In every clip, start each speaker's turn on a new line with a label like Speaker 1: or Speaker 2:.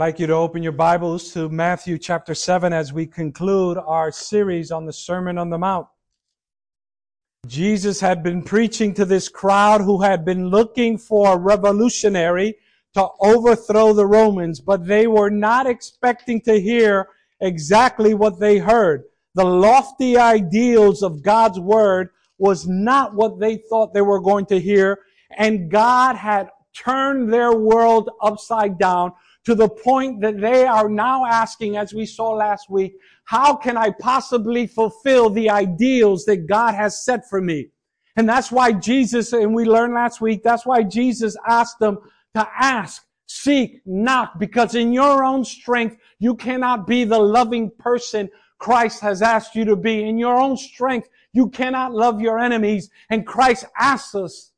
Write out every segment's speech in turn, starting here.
Speaker 1: like you to open your Bibles to Matthew chapter 7 as we conclude our series on the Sermon on the Mount. Jesus had been preaching to this crowd who had been looking for a revolutionary to overthrow the Romans, but they were not expecting to hear exactly what they heard. The lofty ideals of God's word was not what they thought they were going to hear, and God had turned their world upside down to the point that they are now asking, as we saw last week, how can I possibly fulfill the ideals that God has set for me? And that's why Jesus, and we learned last week, that's why Jesus asked them to ask, seek, knock, because in your own strength, you cannot be the loving person Christ has asked you to be. In your own strength, you cannot love your enemies. And Christ asks us,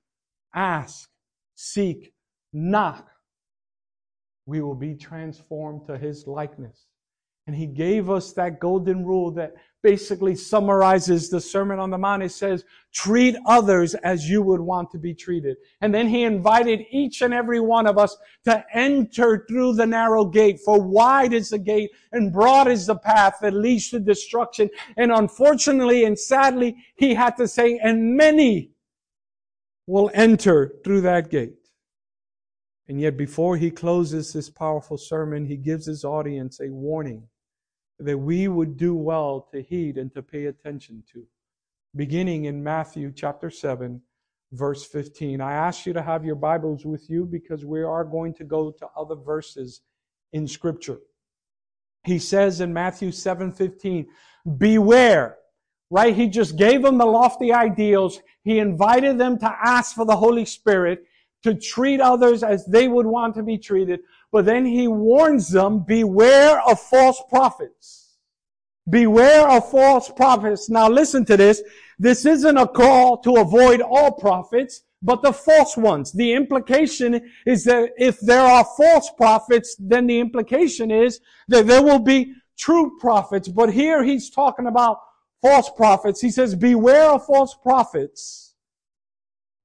Speaker 1: ask, seek, knock we will be transformed to his likeness. And he gave us that golden rule that basically summarizes the Sermon on the Mount. It says, treat others as you would want to be treated. And then he invited each and every one of us to enter through the narrow gate. For wide is the gate and broad is the path that leads to destruction. And unfortunately and sadly, he had to say, and many will enter through that gate. And yet, before he closes this powerful sermon, he gives his audience a warning that we would do well to heed and to pay attention to. Beginning in Matthew chapter 7, verse 15. I ask you to have your Bibles with you because we are going to go to other verses in Scripture. He says in Matthew 7 15, Beware. Right? He just gave them the lofty ideals. He invited them to ask for the Holy Spirit to treat others as they would want to be treated. But then he warns them, beware of false prophets. Beware of false prophets. Now listen to this. This isn't a call to avoid all prophets, but the false ones. The implication is that if there are false prophets, then the implication is that there will be true prophets. But here he's talking about false prophets. He says, beware of false prophets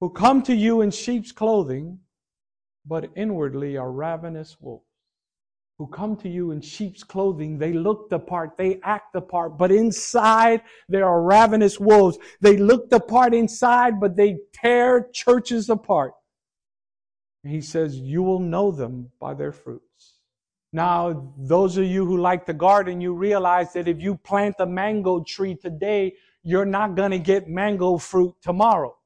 Speaker 1: who come to you in sheep's clothing, but inwardly are ravenous wolves. Who come to you in sheep's clothing, they look the part, they act the part, but inside there are ravenous wolves. They look the part inside, but they tear churches apart. And he says, You will know them by their fruits. Now, those of you who like the garden, you realize that if you plant a mango tree today, you're not going to get mango fruit tomorrow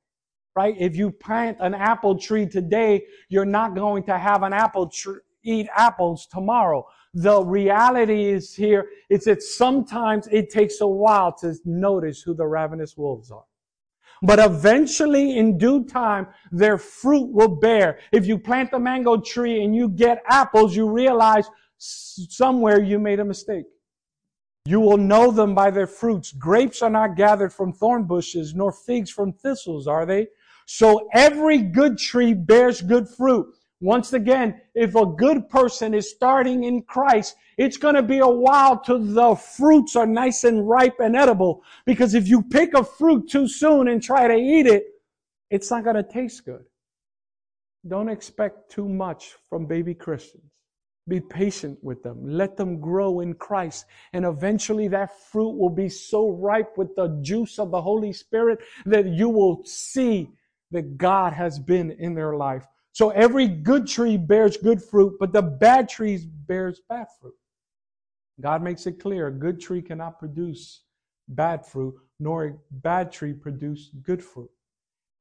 Speaker 1: right? If you plant an apple tree today, you're not going to have an apple tree, eat apples tomorrow. The reality is here is that sometimes it takes a while to notice who the ravenous wolves are. But eventually, in due time, their fruit will bear. If you plant the mango tree and you get apples, you realize somewhere you made a mistake. You will know them by their fruits. Grapes are not gathered from thorn bushes, nor figs from thistles, are they? So every good tree bears good fruit. Once again, if a good person is starting in Christ, it's going to be a while till the fruits are nice and ripe and edible. Because if you pick a fruit too soon and try to eat it, it's not going to taste good. Don't expect too much from baby Christians. Be patient with them. Let them grow in Christ. And eventually that fruit will be so ripe with the juice of the Holy Spirit that you will see that God has been in their life. So every good tree bears good fruit, but the bad trees bears bad fruit. God makes it clear a good tree cannot produce bad fruit, nor a bad tree produce good fruit.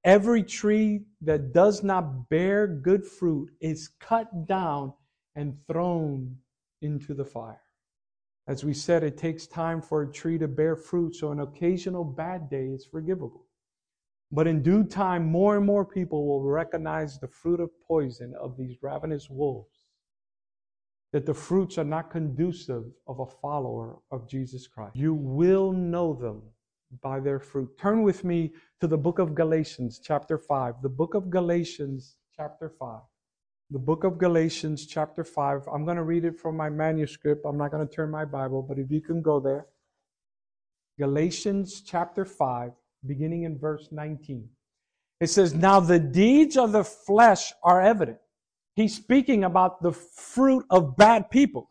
Speaker 1: Every tree that does not bear good fruit is cut down and thrown into the fire. As we said, it takes time for a tree to bear fruit, so an occasional bad day is forgivable. But in due time, more and more people will recognize the fruit of poison of these ravenous wolves. That the fruits are not conducive of a follower of Jesus Christ. You will know them by their fruit. Turn with me to the book of Galatians, chapter 5. The book of Galatians, chapter 5. The book of Galatians, chapter 5. I'm going to read it from my manuscript. I'm not going to turn my Bible, but if you can go there. Galatians, chapter 5 beginning in verse 19. It says, Now the deeds of the flesh are evident, He's speaking about the fruit of bad people.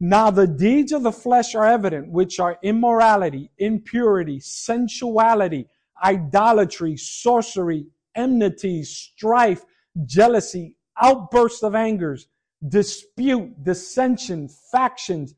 Speaker 1: Now the deeds of the flesh are evident, which are immorality, impurity, sensuality, idolatry, sorcery, enmity, strife, jealousy, outbursts of angers, dispute, dissension, factions,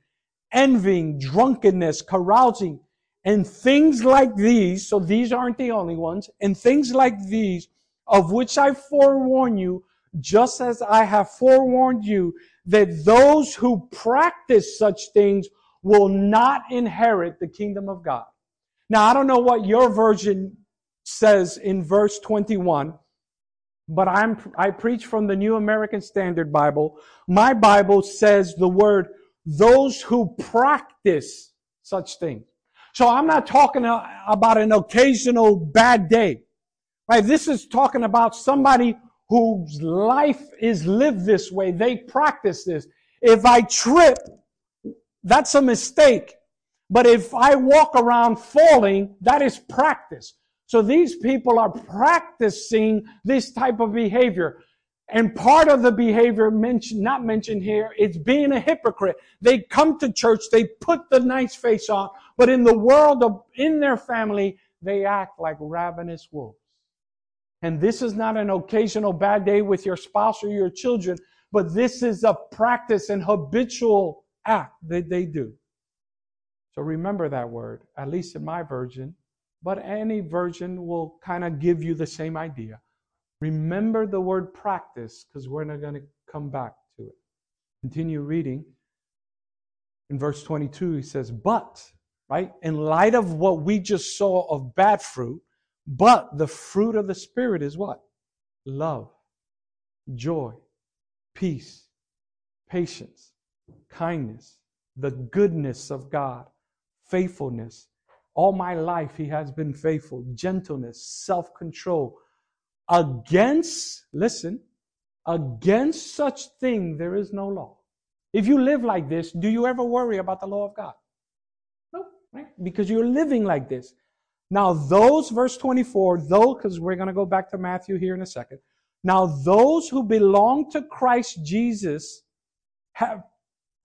Speaker 1: envying, drunkenness, carousing, and things like these. So these aren't the only ones. And things like these, of which I forewarn you, just as I have forewarned you, that those who practice such things will not inherit the kingdom of God. Now, I don't know what your version says in verse 21, but I'm, I preach from the New American Standard Bible. My Bible says the word, those who practice such things. So I'm not talking uh, about an occasional bad day, right? This is talking about somebody whose life is lived this way. They practice this. If I trip, that's a mistake. But if I walk around falling, that is practice. So these people are practicing this type of behavior. And part of the behavior mentioned, not mentioned here is being a hypocrite. They come to church, they put the nice face on, but in the world of, in their family, they act like ravenous wolves. And this is not an occasional bad day with your spouse or your children, but this is a practice and habitual act that they do. So remember that word, at least in my version, but any version will kind of give you the same idea. Remember the word practice because we're not going to come back to it. Continue reading. In verse 22, he says, But, right, in light of what we just saw of bad fruit, but the fruit of the Spirit is what? Love, joy, peace, patience, kindness, the goodness of God, faithfulness. All my life, He has been faithful, gentleness, self control. Against, listen, against such thing there is no law. If you live like this, do you ever worry about the law of God? No, right? Because you're living like this. Now, those, verse 24, though, because we're going to go back to Matthew here in a second. Now, those who belong to Christ Jesus have,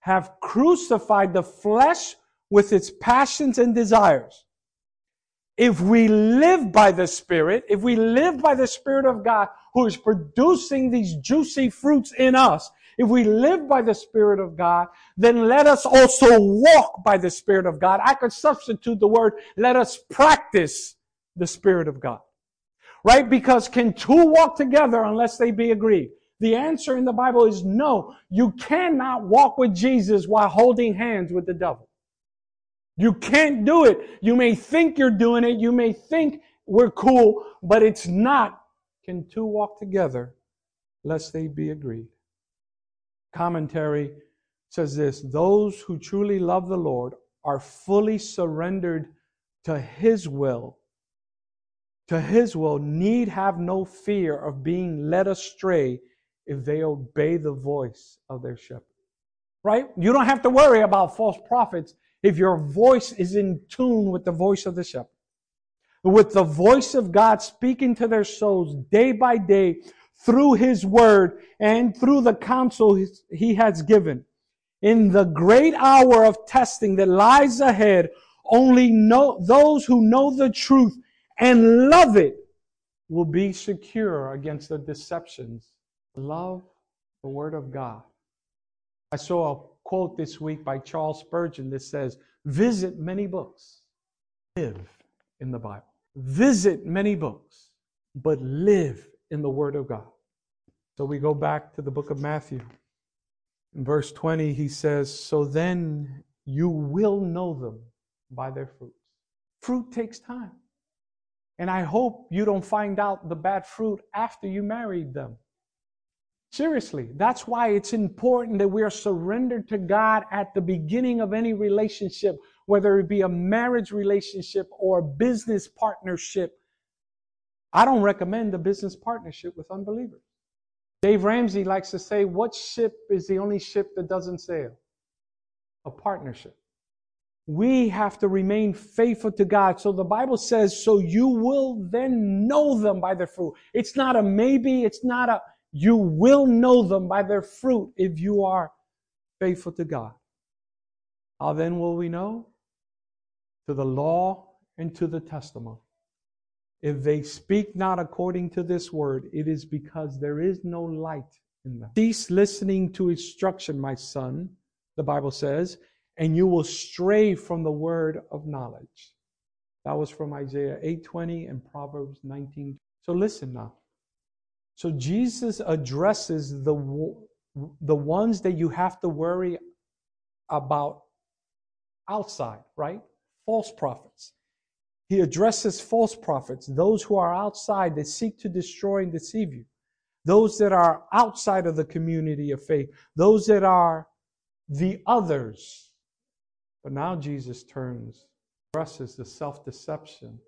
Speaker 1: have crucified the flesh with its passions and desires. If we live by the Spirit, if we live by the Spirit of God who is producing these juicy fruits in us, if we live by the Spirit of God, then let us also walk by the Spirit of God. I could substitute the word, let us practice the Spirit of God. Right? Because can two walk together unless they be agreed? The answer in the Bible is no. You cannot walk with Jesus while holding hands with the devil. You can't do it. You may think you're doing it. You may think we're cool, but it's not. Can two walk together lest they be agreed? commentary says this those who truly love the Lord are fully surrendered to His will. To His will, need have no fear of being led astray if they obey the voice of their shepherd. Right? You don't have to worry about false prophets if your voice is in tune with the voice of the shepherd. With the voice of God speaking to their souls day by day, through his word and through the counsel he has given. In the great hour of testing that lies ahead, only know, those who know the truth and love it will be secure against the deceptions. Love the word of God. I saw a quote this week by Charles Spurgeon that says, visit many books, live in the Bible. Visit many books, but live in the Word of God. So we go back to the book of Matthew. In verse 20, he says, So then you will know them by their fruits. Fruit takes time. And I hope you don't find out the bad fruit after you married them. Seriously, that's why it's important that we are surrendered to God at the beginning of any relationship, whether it be a marriage relationship or a business partnership I don't recommend a business partnership with unbelievers. Dave Ramsey likes to say, What ship is the only ship that doesn't sail? A partnership. We have to remain faithful to God. So the Bible says, So you will then know them by their fruit. It's not a maybe, it's not a, You will know them by their fruit if you are faithful to God. How then will we know? To the law and to the testimony. If they speak not according to this word, it is because there is no light in them. Cease listening to instruction, my son, the Bible says, and you will stray from the word of knowledge. That was from Isaiah 8:20 and Proverbs 19. So listen now. So Jesus addresses the the ones that you have to worry about outside, right? False prophets. He addresses false prophets, those who are outside that seek to destroy and deceive you, those that are outside of the community of faith, those that are the others. But now Jesus turns, addresses the self deception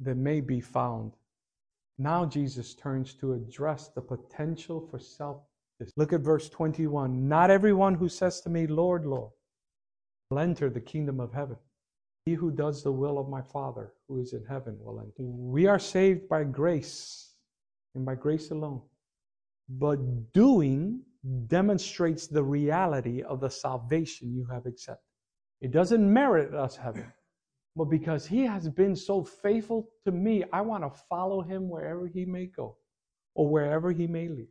Speaker 1: that may be found. Now Jesus turns to address the potential for self Look at verse 21. Not everyone who says to me, Lord, Lord, will enter the kingdom of heaven. He who does the will of my Father who is in heaven will enter. We are saved by grace and by grace alone. But doing demonstrates the reality of the salvation you have accepted. It doesn't merit us heaven, but because He has been so faithful to me, I want to follow Him wherever He may go or wherever He may lead.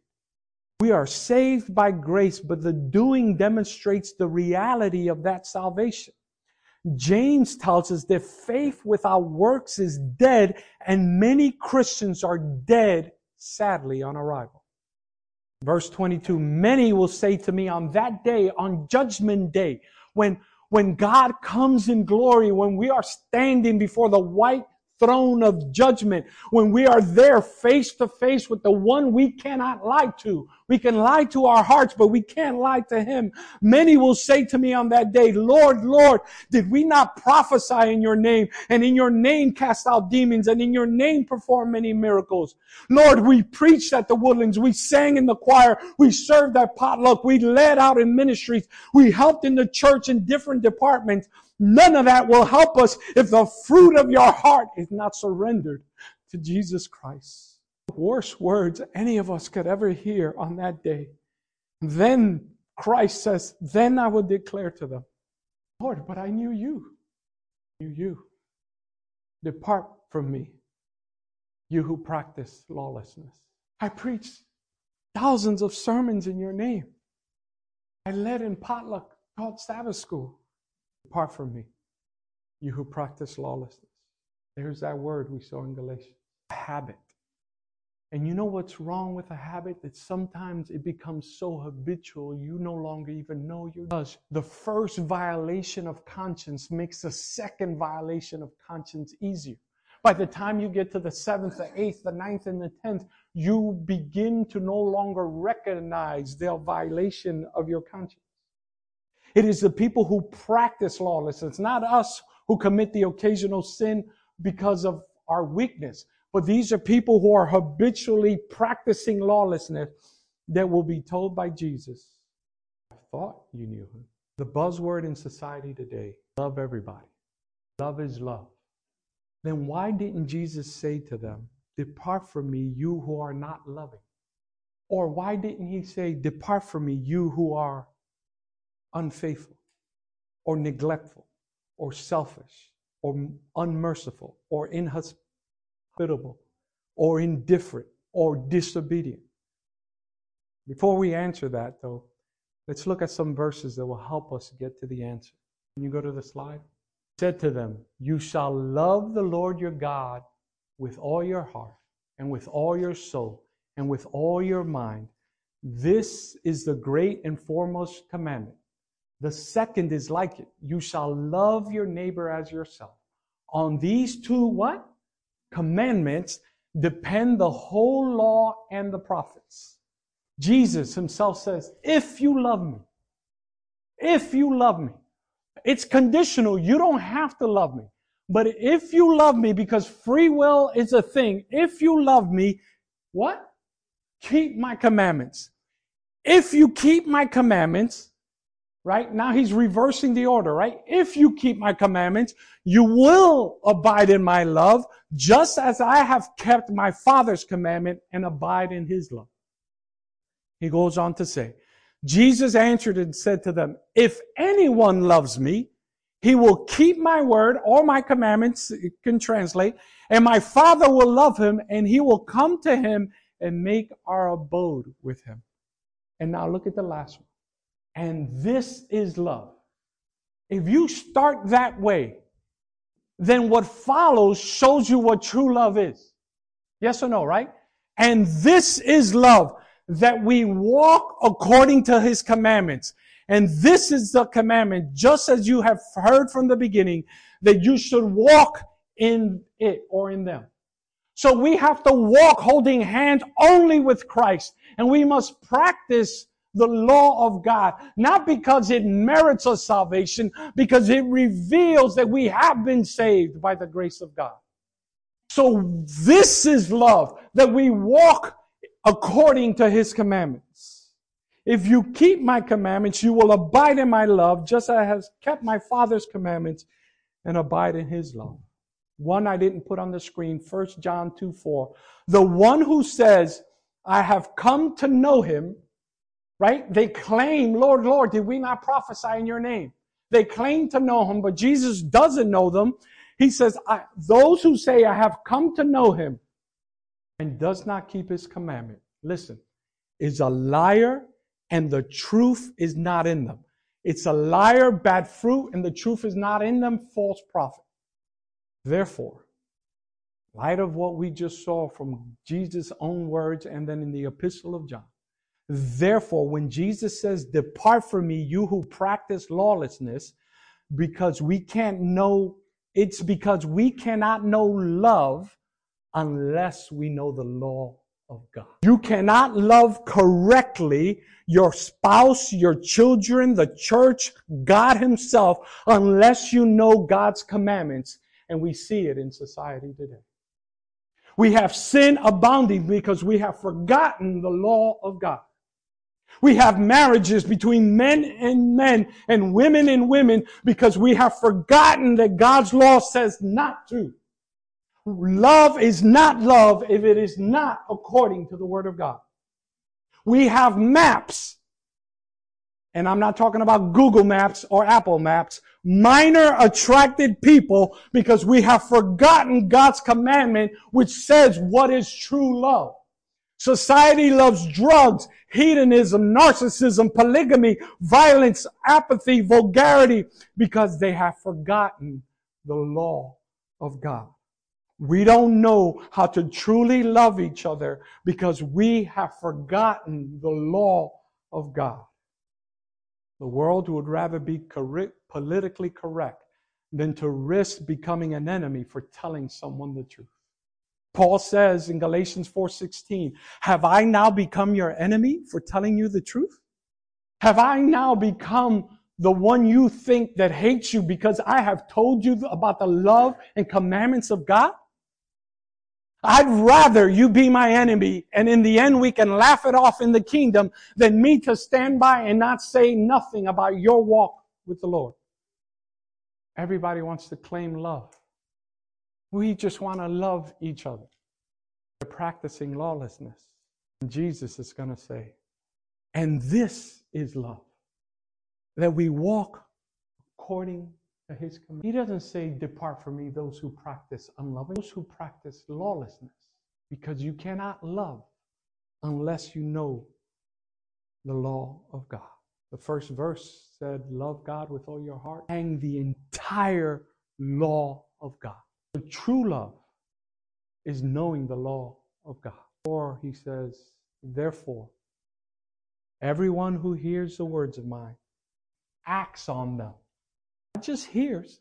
Speaker 1: We are saved by grace, but the doing demonstrates the reality of that salvation. James tells us that faith without works is dead, and many Christians are dead, sadly, on arrival. Verse 22, many will say to me on that day, on judgment day, when, when God comes in glory, when we are standing before the white throne of judgment when we are there face to face with the one we cannot lie to. We can lie to our hearts, but we can't lie to him. Many will say to me on that day, Lord, Lord, did we not prophesy in your name and in your name cast out demons and in your name perform many miracles? Lord, we preached at the woodlands. We sang in the choir. We served at potluck. We led out in ministries. We helped in the church in different departments. None of that will help us if the fruit of your heart is not surrendered to Jesus Christ. Worst words any of us could ever hear on that day. Then Christ says, Then I will declare to them, Lord, but I knew you. I knew you. Depart from me, you who practice lawlessness. I preached thousands of sermons in your name. I led in potluck called Sabbath school. Depart from me, you who practice lawlessness. There's that word we saw in Galatians habit. And you know what's wrong with a habit? That sometimes it becomes so habitual you no longer even know you're does. The first violation of conscience makes the second violation of conscience easier. By the time you get to the seventh, the eighth, the ninth, and the tenth, you begin to no longer recognize the violation of your conscience. It is the people who practice lawlessness, not us who commit the occasional sin because of our weakness. But these are people who are habitually practicing lawlessness that will be told by Jesus, I thought you knew him. The buzzword in society today, love everybody. Love is love. Then why didn't Jesus say to them, Depart from me, you who are not loving? Or why didn't he say, Depart from me, you who are unfaithful or neglectful or selfish or unmerciful or inhospitable or indifferent or disobedient. Before we answer that, though, let's look at some verses that will help us get to the answer. Can you go to the slide? said to them, You shall love the Lord your God with all your heart and with all your soul and with all your mind. This is the great and foremost commandment. The second is like it. You shall love your neighbor as yourself. On these two what? Commandments depend the whole law and the prophets. Jesus himself says, if you love me, if you love me, it's conditional. You don't have to love me. But if you love me, because free will is a thing, if you love me, what? Keep my commandments. If you keep my commandments, right? Now he's reversing the order, right? If you keep my commandments, you will abide in my love, just as I have kept my Father's commandment and abide in his love. He goes on to say, Jesus answered and said to them, if anyone loves me, he will keep my word or my commandments, it can translate, and my father will love him and he will come to him and make our abode with him. And now look at the last one. And this is love. If you start that way, then what follows shows you what true love is. Yes or no, right? And this is love, that we walk according to his commandments. And this is the commandment, just as you have heard from the beginning, that you should walk in it or in them. So we have to walk holding hands only with Christ. And we must practice the law of God, not because it merits us salvation, because it reveals that we have been saved by the grace of God. So this is love, that we walk according to his commandments. If you keep my commandments, you will abide in my love, just as I have kept my father's commandments and abide in his love. One I didn't put on the screen, 1 John 2 4. The one who says, I have come to know him, right? They claim, Lord, Lord, did we not prophesy in your name? They claim to know him, but Jesus doesn't know them. He says, those who say, I have come to know him and does not keep his commandment, listen, is a liar and the truth is not in them. It's a liar, bad fruit, and the truth is not in them, false prophet. Therefore, light of what we just saw from Jesus' own words and then in the epistle of John, Therefore, when Jesus says, Depart from me, you who practice lawlessness, because we can't know, it's because we cannot know love unless we know the law of God. You cannot love correctly your spouse, your children, the church, God Himself, unless you know God's commandments. And we see it in society today. We have sin abounding because we have forgotten the law of God. We have marriages between men and men and women and women because we have forgotten that God's law says not to. Love is not love if it is not according to the Word of God. We have maps, and I'm not talking about Google Maps or Apple Maps, minor attracted people because we have forgotten God's commandment which says what is true love. Society loves drugs, hedonism, narcissism, polygamy, violence, apathy, vulgarity, because they have forgotten the law of God. We don't know how to truly love each other because we have forgotten the law of God. The world would rather be politically correct than to risk becoming an enemy for telling someone the truth. Paul says in Galatians 4:16, "Have I now become your enemy for telling you the truth? Have I now become the one you think that hates you because I have told you about the love and commandments of God? I'd rather you be my enemy and in the end we can laugh it off in the kingdom than me to stand by and not say nothing about your walk with the Lord. Everybody wants to claim love. We just want to love each other. They're practicing lawlessness. And Jesus is going to say, and this is love, that we walk according to his command. He doesn't say, depart from me, those who practice unloving, those who practice lawlessness, because you cannot love unless you know the law of God. The first verse said, Love God with all your heart, and the entire law of God. The true love is knowing the law of God. Or he says, therefore, everyone who hears the words of mine acts on them. Not just hears,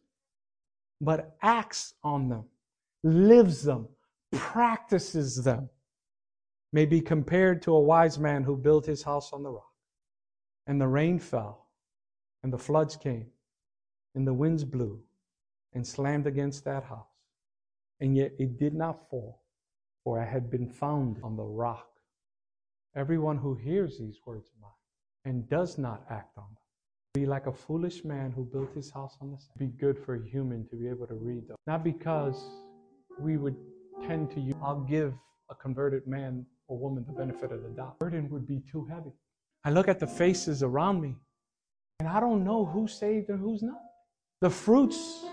Speaker 1: but acts on them, lives them, practices them, may be compared to a wise man who built his house on the rock. And the rain fell, and the floods came, and the winds blew and slammed against that house and yet it did not fall, for I had been found on the rock. Everyone who hears these words of mine and does not act on them be like a foolish man who built his house on the sand. Be good for a human to be able to read them. Not because we would tend to use, I'll give a converted man or woman the benefit of the doubt. The burden would be too heavy. I look at the faces around me, and I don't know who's saved and who's not. The fruits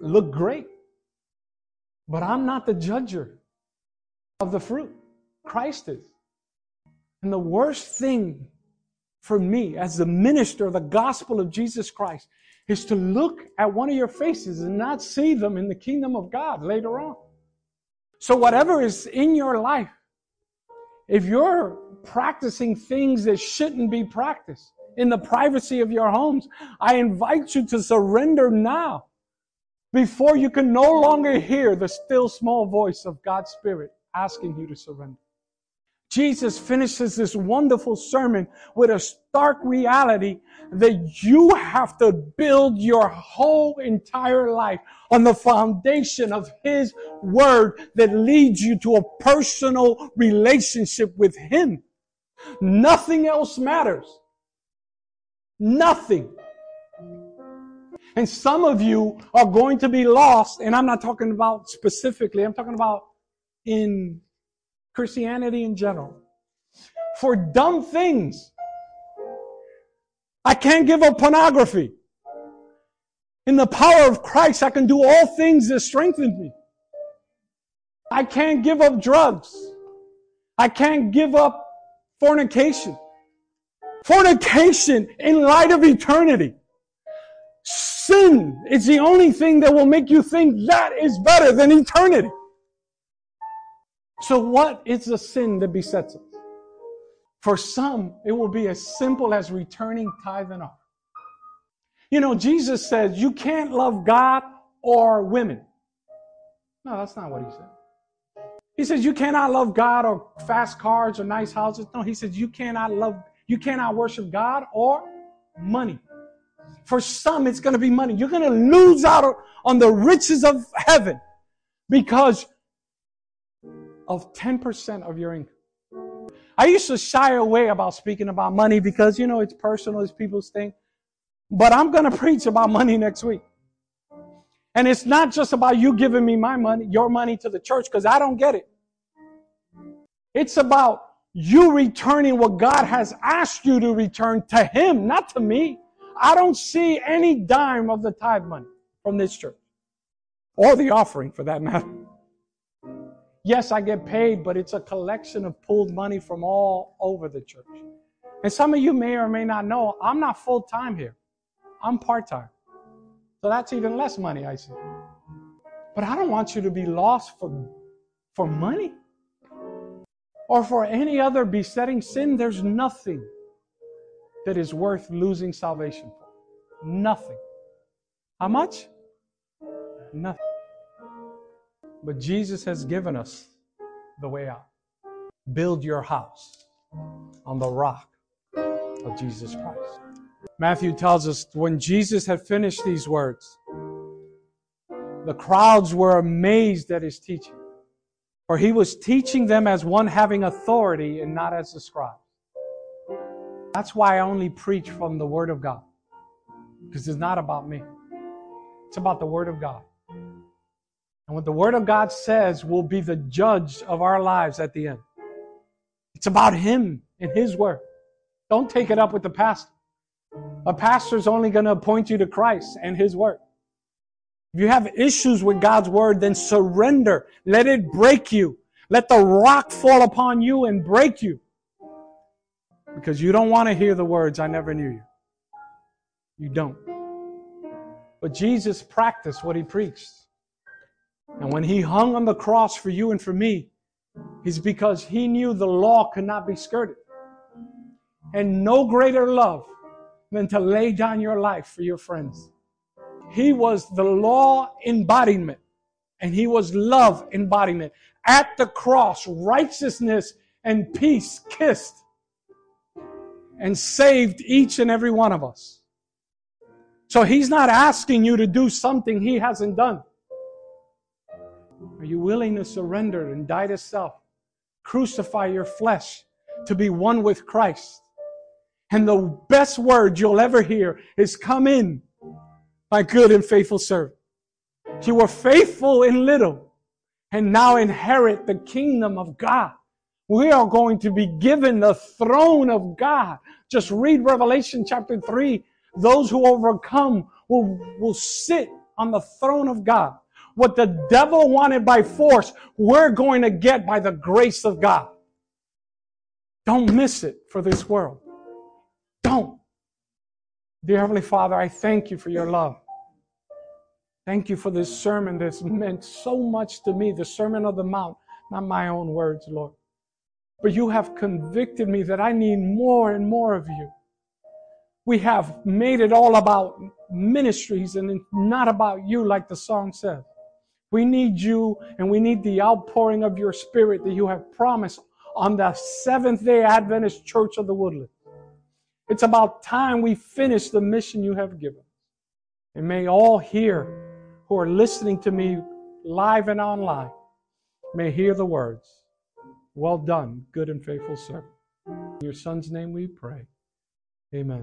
Speaker 1: look great, but I'm not the judger of the fruit. Christ is. And the worst thing for me as the minister of the gospel of Jesus Christ is to look at one of your faces and not see them in the kingdom of God later on. So, whatever is in your life, if you're practicing things that shouldn't be practiced in the privacy of your homes, I invite you to surrender now before you can no longer hear the still small voice of God's Spirit asking you to surrender. Jesus finishes this wonderful sermon with a stark reality that you have to build your whole entire life on the foundation of His Word that leads you to a personal relationship with Him. Nothing else matters. Nothing. And some of you are going to be lost, and I'm not talking about specifically, I'm talking about in Christianity in general, for dumb things. I can't give up pornography. In the power of Christ, I can do all things that strengthen me. I can't give up drugs. I can't give up fornication. Fornication in light of eternity. Sin is the only thing that will make you think that is better than eternity. So what is the sin that besets us? For some, it will be as simple as returning tithe and offering. You know, Jesus says you can't love God or women. No, that's not what he said. He says you cannot love God or fast cars or nice houses. No, he says you cannot love, you cannot worship God or money. For some, it's going to be money. You're going to lose out on the riches of heaven because of 10% of your income. I used to shy away about speaking about money because, you know, it's personal, it's people's thing. But I'm going to preach about money next week. And it's not just about you giving me my money, your money to the church, because I don't get it. It's about you returning what God has asked you to return to Him, not to me. I don't see any dime of the tithe money from this church or the offering for that matter. Yes, I get paid, but it's a collection of pooled money from all over the church. And some of you may or may not know, I'm not full time here. I'm part time. So that's even less money, I see. But I don't want you to be lost for, for money or for any other besetting sin. There's nothing that is worth losing salvation for. Nothing. How much? Nothing. But Jesus has given us the way out. Build your house on the rock of Jesus Christ. Matthew tells us when Jesus had finished these words, the crowds were amazed at his teaching. For he was teaching them as one having authority and not as the scribes. That's why I only preach from the Word of God. Because it's not about me. It's about the Word of God. And what the Word of God says will be the judge of our lives at the end. It's about Him and His Word. Don't take it up with the pastor. A pastor's only going to point you to Christ and His Word. If you have issues with God's Word, then surrender. Let it break you. Let the rock fall upon you and break you. Because you don't want to hear the words, I never knew you. You don't. But Jesus practiced what He preached. And when he hung on the cross for you and for me, is because he knew the law could not be skirted. And no greater love than to lay down your life for your friends. He was the law embodiment and he was love embodiment. At the cross, righteousness and peace kissed and saved each and every one of us. So he's not asking you to do something he hasn't done. Are you willing to surrender and die to self? Crucify your flesh to be one with Christ. And the best word you'll ever hear is come in, my good and faithful servant. You were faithful in little and now inherit the kingdom of God. We are going to be given the throne of God. Just read Revelation chapter 3. Those who overcome will, will sit on the throne of God. What the devil wanted by force, we're going to get by the grace of God. Don't miss it for this world. Don't. Dear Heavenly Father, I thank you for your love. Thank you for this sermon that's meant so much to me, the Sermon of the Mount, not my own words, Lord. But you have convicted me that I need more and more of you. We have made it all about ministries and not about you, like the song says. We need you and we need the outpouring of your spirit that you have promised on the Seventh day Adventist Church of the Woodlands. It's about time we finish the mission you have given. And may all here who are listening to me live and online may hear the words Well done, good and faithful servant. In your son's name we pray. Amen.